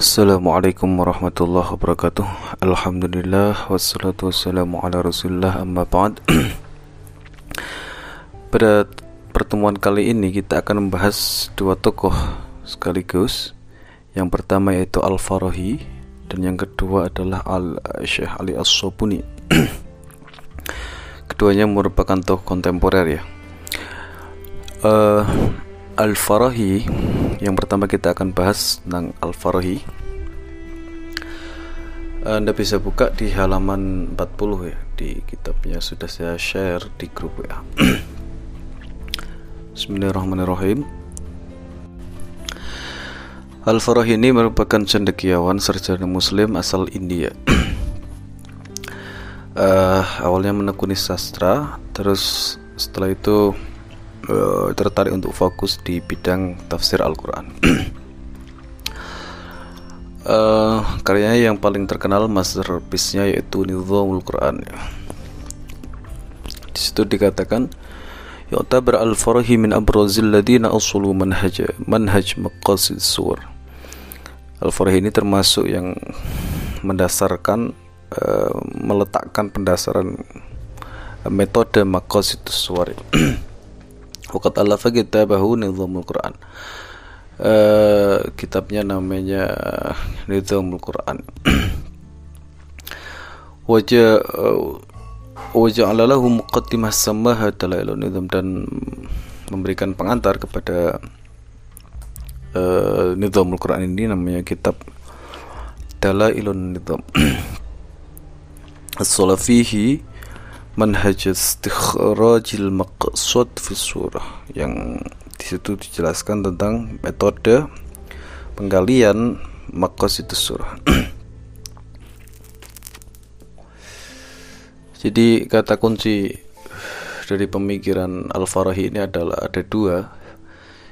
Assalamualaikum warahmatullahi wabarakatuh. Alhamdulillah Wassalatu wassalamu ala rasulullah amma ba'd. Pada pertemuan kali ini kita akan membahas dua tokoh sekaligus. Yang pertama yaitu Al-Farahi Dan yang kedua adalah Al-Syekh Ali As-Sobuni Keduanya merupakan tokoh kontemporer ya. Uh, Al-Farahi. Yang pertama kita akan bahas tentang Al-Farahi. Anda bisa buka di halaman 40 ya di kitabnya sudah saya share di grup ya Bismillahirrahmanirrahim. Al-Farahi ini merupakan cendekiawan sarjana muslim asal India. Uh, awalnya menekuni sastra terus setelah itu uh, tertarik untuk fokus di bidang tafsir Al-Quran. uh, karyanya yang paling terkenal masterpiece-nya yaitu Nizamul Quran. Di situ dikatakan al-farahi min abrazil ladina asulu manhaj manhaj maqasid sur. Al-farahi ini termasuk yang mendasarkan uh, meletakkan pendasaran metode maqasid suwar. Waqat alafa kitabahu Nizamul Quran uh, Kitabnya namanya Nizamul Quran Wajah Wajah alalahu muqaddimah samaha dalailun nizam dan memberikan pengantar kepada uh, Nizamul Quran ini namanya kitab Dalailun Nizam As-Salafihi manhaj istikhrajil maqsud fi surah yang di situ dijelaskan tentang metode penggalian maqasid surah. Jadi kata kunci dari pemikiran Al-Farahi ini adalah ada dua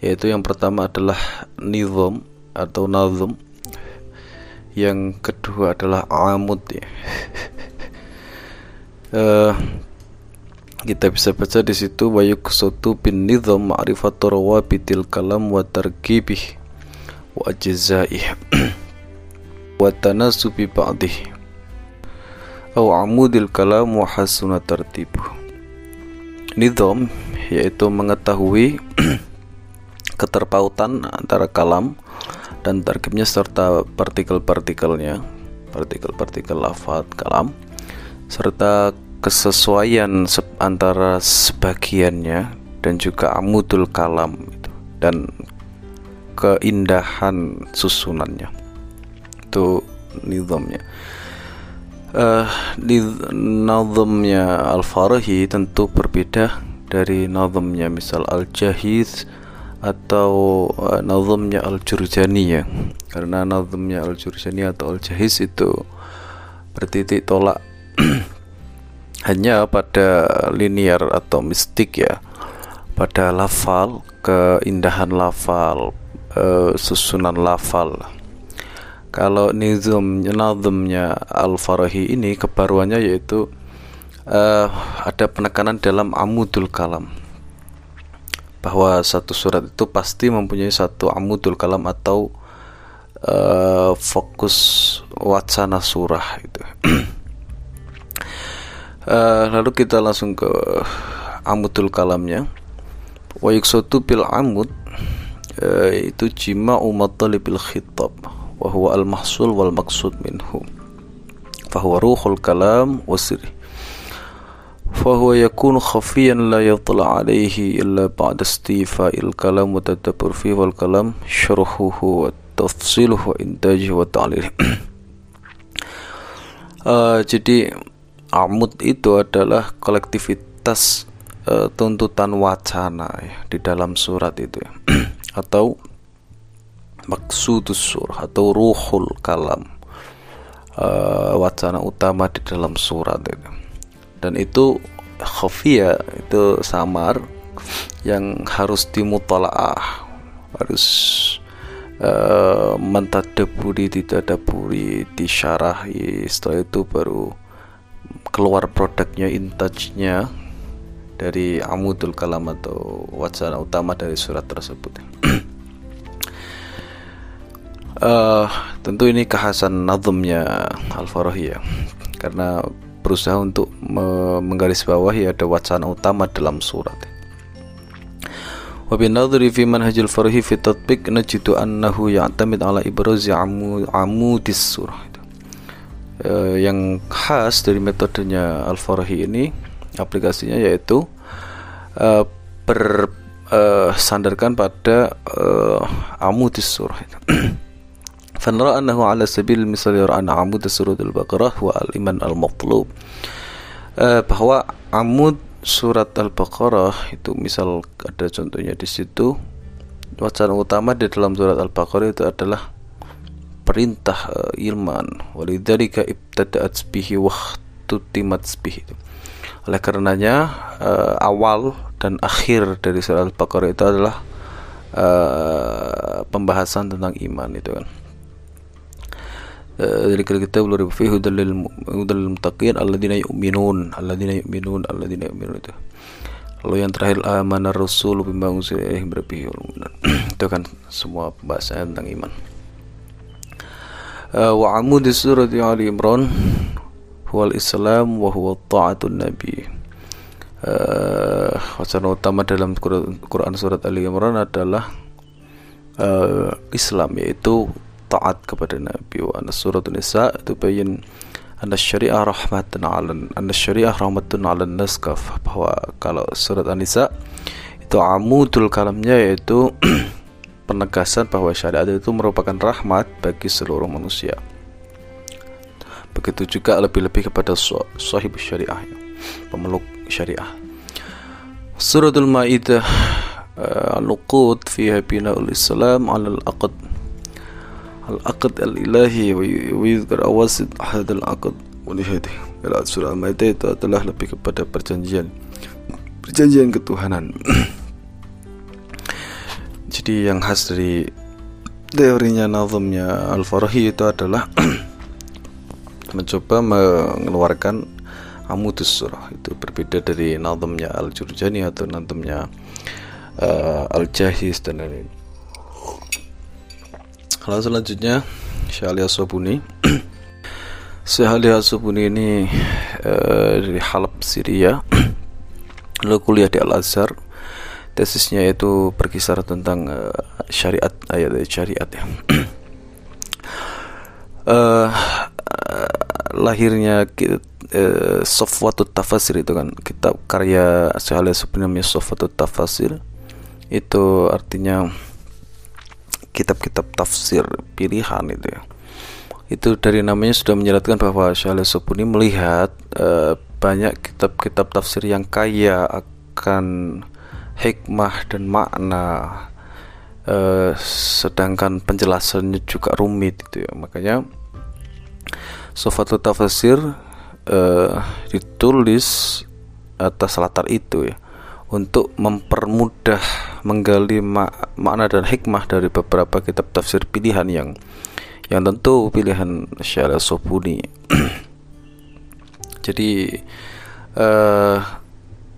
yaitu yang pertama adalah nizam atau nazm yang kedua adalah amud ya uh, kita bisa baca di situ wa yuqsatu bin nizam ma'rifatu rawabitil kalam wa tarkibih wa ajzaih wa tanasubi ba'dih aw amudil kalam wa hasuna tartibuh nizam yaitu mengetahui keterpautan antara kalam dan tarkibnya serta partikel-partikelnya partikel-partikel lafaz kalam serta kesesuaian antara sebagiannya dan juga amudul kalam dan keindahan susunannya. Itu nizamnya. Uh, nazamnya al-farahi tentu berbeda dari nazamnya misal al-jahiz atau uh, nazamnya al-jurjani ya karena nazamnya al-jurjani atau al-jahiz itu bertitik tolak hanya pada linear atau mistik ya. Pada lafal keindahan lafal e, susunan lafal. Kalau nizam nazamnya al-farahi ini kebaruannya yaitu e, ada penekanan dalam amudul kalam. Bahwa satu surat itu pasti mempunyai satu amudul kalam atau e, fokus wacana surah itu Uh, lalu kita langsung ke amudul kalamnya. Wa yuksotu bil amud uh, itu jima umatalibil khitab wa huwa al mahsul wal maksud minhu. Fahuwa ruhul kalam wasri. فهو يكون خفيا لا يطلع عليه إلا بعد استيفاء الكلام والتدبر فيه والكلام شرحه وتفصيله وإنتاجه وتعليله uh, jadi Amud itu adalah kolektivitas e, tuntutan wacana ya, di dalam surat itu ya. atau maksudus surah atau ruhul kalam e, wacana utama di dalam surat itu dan itu khafiyah itu samar yang harus dimutalaah harus uh, mentadaburi ditadaburi disyarahi setelah itu baru keluar produknya intajnya dari amudul kalam atau wacana utama dari surat tersebut uh, tentu ini kekhasan nazmnya Al-Farahi ya karena berusaha untuk me menggarisbawahi ada wacana utama dalam surat وبالنظر في منهج الفرح في التطبيق نجد أنه يعتمد على إبراز عمود السورة uh, yang khas dari metodenya Al-Farahi ini aplikasinya yaitu uh, bersandarkan uh, pada uh, amud surah فنرى أنه على سبيل المثال يرى أن عمود سورة البقرة هو الإيمان المطلوب uh, bahwa amud surat Al-Baqarah itu misal ada contohnya di situ wacana utama di dalam surat Al-Baqarah itu adalah perintah uh, iman walidzalika ibtada'at bihi wa tutimat bihi. Oleh karenanya uh, awal dan akhir dari surat Al-Baqarah itu adalah uh, pembahasan tentang iman itu kan. Dari kita belum fi hudal hudal muttaqin alladzina yu'minun alladzina yu'minun alladzina yu'minun itu. Lalu yang terakhir amanah rasul bima unzila ilaihi itu kan semua pembahasan tentang iman wa amud surat Ali Imran huwa islam wa huwa ta'atun nabi. Uh, wacana utama dalam Quran surat Ali Imran adalah uh, Islam yaitu taat kepada Nabi. Wa anna surat Nisa itu bayin anna syariah rahmatan ala anna syariah rahmatun ala naskaf. Bahwa kalau surat An-Nisa itu amudul kalamnya yaitu penegasan bahwa syariat itu merupakan rahmat bagi seluruh manusia. Begitu juga lebih-lebih kepada sahib syariah pemeluk syariah. Suratul maidah uh, al-nuqud fiha bina'ul islam ala al-aqd al-aqd al-ilahi wa awasid ahad nihadi kalau surah al-maidah itu adalah lebih kepada perjanjian perjanjian ketuhanan jadi yang khas dari teorinya nazamnya Al-Farahi itu adalah mencoba mengeluarkan amudus surah. Itu berbeda dari nazamnya Al-Jurjani atau nazamnya uh, Al-Jahiz dan lain-lain. Lalu selanjutnya Syekh Sobuni Syekh Sobuni ini uh, dari Halab Syria. Lalu kuliah di Al Azhar tesisnya itu berkisar tentang uh, syariat ayat syariat ya. Uh, lahirnya uh, Sofwatut Tafasir itu kan kitab karya Sobuni namanya Sofwatut Tafasir. Itu artinya kitab-kitab tafsir pilihan itu ya. Itu dari namanya sudah menjelaskan bahwa Syaleh Sobuni melihat uh, banyak kitab-kitab tafsir yang kaya akan hikmah dan makna uh, sedangkan penjelasannya juga rumit itu ya makanya Sofatul Tafsir uh, ditulis atas latar itu ya untuk mempermudah menggali mak makna dan hikmah dari beberapa kitab tafsir pilihan yang yang tentu pilihan Syara Sobuni. Jadi uh,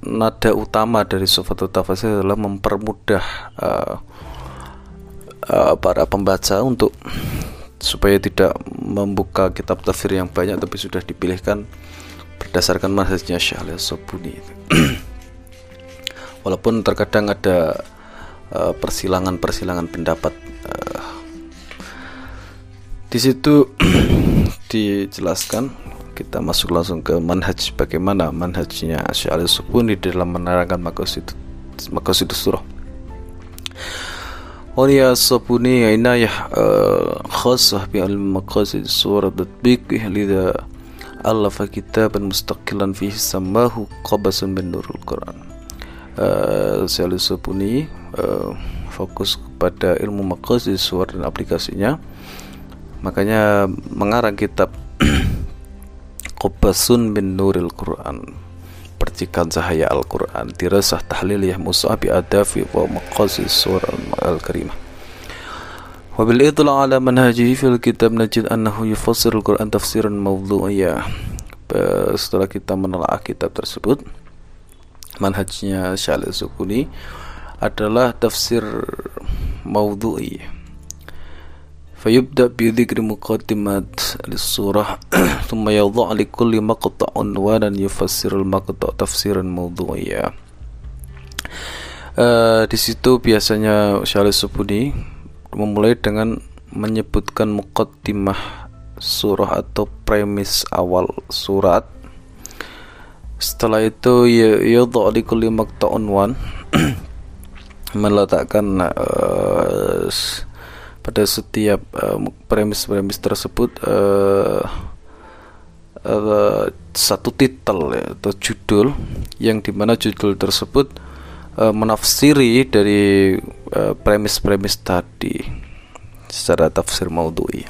nada utama dari Sofatul Tafsir adalah mempermudah uh, uh, para pembaca untuk supaya tidak membuka kitab tafsir yang banyak tapi sudah dipilihkan berdasarkan manhajnya Syekh Sobuni. walaupun terkadang ada uh, persilangan-persilangan pendapat uh, di situ dijelaskan kita masuk langsung ke manhaj bagaimana manhajnya Syekh Ali Subuni dalam menerangkan maqasid maqasid surah وليا الصابوني عناية خاصة بالمقاصد الصورة تطبيقه لذا ألف كتابا مستقلا فيه سماه قبس من نور القرآن uh, Selusupuni uh, fokus kepada ilmu maqasid suara dan aplikasinya makanya mengarang kitab Qobasun bin Nuril Quran percikan cahaya Al-Quran dirasah tahliliyah musabi adafi wa maqasid surah al-karimah. Wabil itla ala manhajihi fil kitab najid annahu yufassir al-Quran tafsiran mawdu'iyah setelah kita menelaah kitab tersebut manhajnya Syalih Sukuni adalah tafsir maudhu'i فيبدأ بذكر مقدمات للسورة ثم يضع لكل مقطع عنوانا يفسر المقطع تفسيرا موضوعيا uh, di situ biasanya Syarif Subudi memulai dengan menyebutkan muqaddimah surah atau premis awal surat setelah itu yudha li kulli maqta'un wan meletakkan uh, pada setiap premis-premis uh, tersebut uh, uh, satu titel ya, atau judul yang di mana judul tersebut uh, menafsiri dari premis-premis uh, tadi secara tafsir maudhui.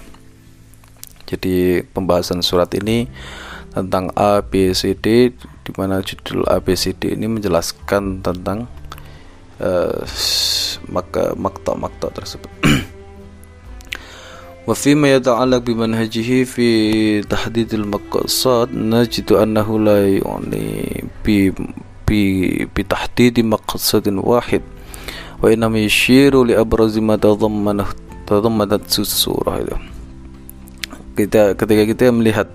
Jadi pembahasan surat ini tentang A, B, C, D di mana judul A, B, C, D ini menjelaskan tentang uh, maka makta-makta tersebut. وفيما يتعلق بمنهجه في تحديد المقصد نجد أنه لا يعني بتحديد مقصد واحد وإنما يشير لأبرز ما تضمنه تضمنت السورة kita ketika kita melihat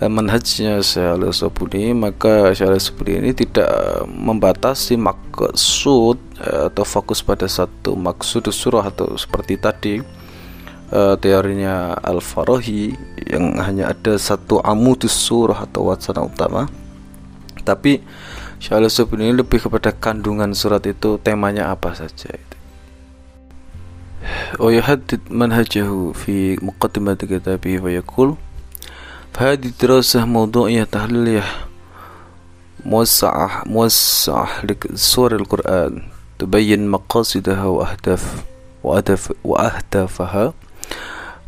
manhajnya Syekh Sabuni maka Syekh Sabuni ini tidak membatasi maksud atau fokus pada satu maksud surah atau seperti tadi uh, teorinya Al-Farahi yang hanya ada satu amudus surah atau wacana utama tapi Syaikhul Subhan ini lebih kepada kandungan surat itu temanya apa saja itu ويحدد منهجه في مقدمة كتابه ويقول فهذه دراسة موضوعية تحليلية موسعة موسعة لسور القرآن تبين مقاصدها وأهداف وأهداف وأهدافها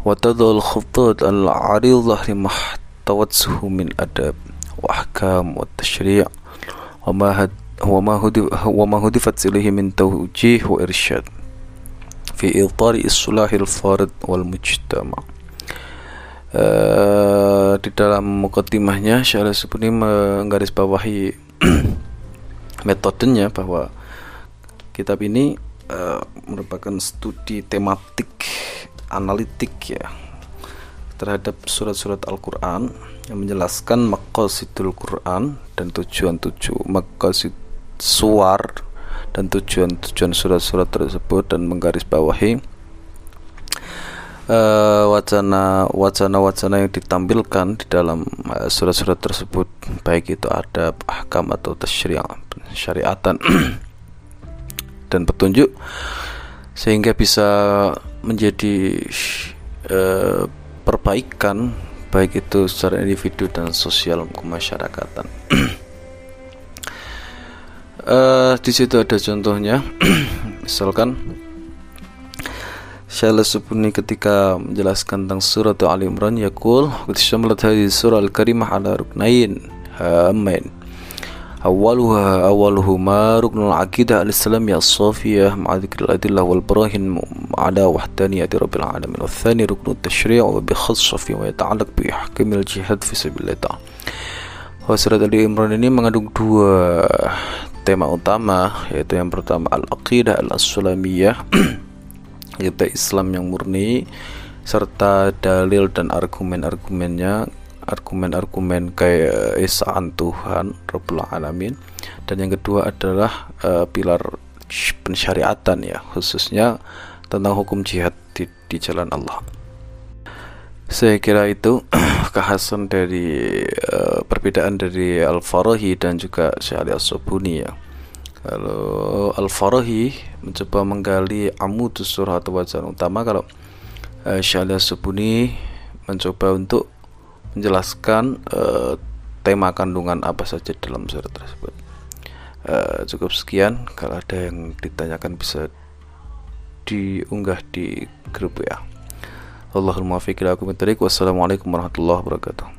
وتضع الخطوط العريضة لما احتوته من أدب وأحكام والتشريع وما هد وما هدف وما هدفت إليه من توجيه وإرشاد في إطار إصلاح الفرد والمجتمع Uh, di dalam mukadimahnya Syarif Subuni menggarisbawahi metodenya bahwa kitab ini uh, merupakan studi tematik analitik ya terhadap surat-surat Al-Quran yang menjelaskan maqasidul Quran dan tujuan-tujuan maqasid suar dan tujuan-tujuan surat-surat tersebut dan menggarisbawahi uh, wacana wacana-wacana yang ditampilkan di dalam uh, surat-surat tersebut baik itu ada ahkam atau tasyri' syariatan. Dan petunjuk sehingga bisa menjadi uh, perbaikan baik itu secara individu dan sosial kemasyarakatan. uh, di situ ada contohnya, misalkan Syaikhul Subuni ketika menjelaskan tentang surat Al Imran qad syamalat hadhihi surah al-karimah ala ruknain awaluhu awaluhu ruknul aqidah al-islamiyah as-safiyah ma'a adillah wal barahin ala wahdaniyati rabbil alamin. Wa thani ruknut tashri' wa bi khassa fi ma yata'allaq bi ihkamil jihad fi sabilillah. Ta'ala Ali Imran ini mengandung dua tema utama yaitu yang pertama al-aqidah al-islamiyah yaitu Islam yang murni serta dalil dan argumen-argumennya argumen-argumen kayak esaan Tuhan Rabbul Alamin. Dan yang kedua adalah uh, pilar pensyariatan ya khususnya tentang hukum jihad di, di jalan Allah. Saya kira itu kekhasan dari uh, perbedaan dari Al-Farahi dan juga Syekh Al-Subuni ya. Kalau Al-Farahi mencoba menggali amudus atau wajah utama kalau uh, Syekh Al-Subuni mencoba untuk menjelaskan uh, tema kandungan apa saja dalam surat tersebut. Uh, cukup sekian. Kalau ada yang ditanyakan bisa diunggah di grup ya. Allahumma fiqh Wassalamualaikum warahmatullahi wabarakatuh.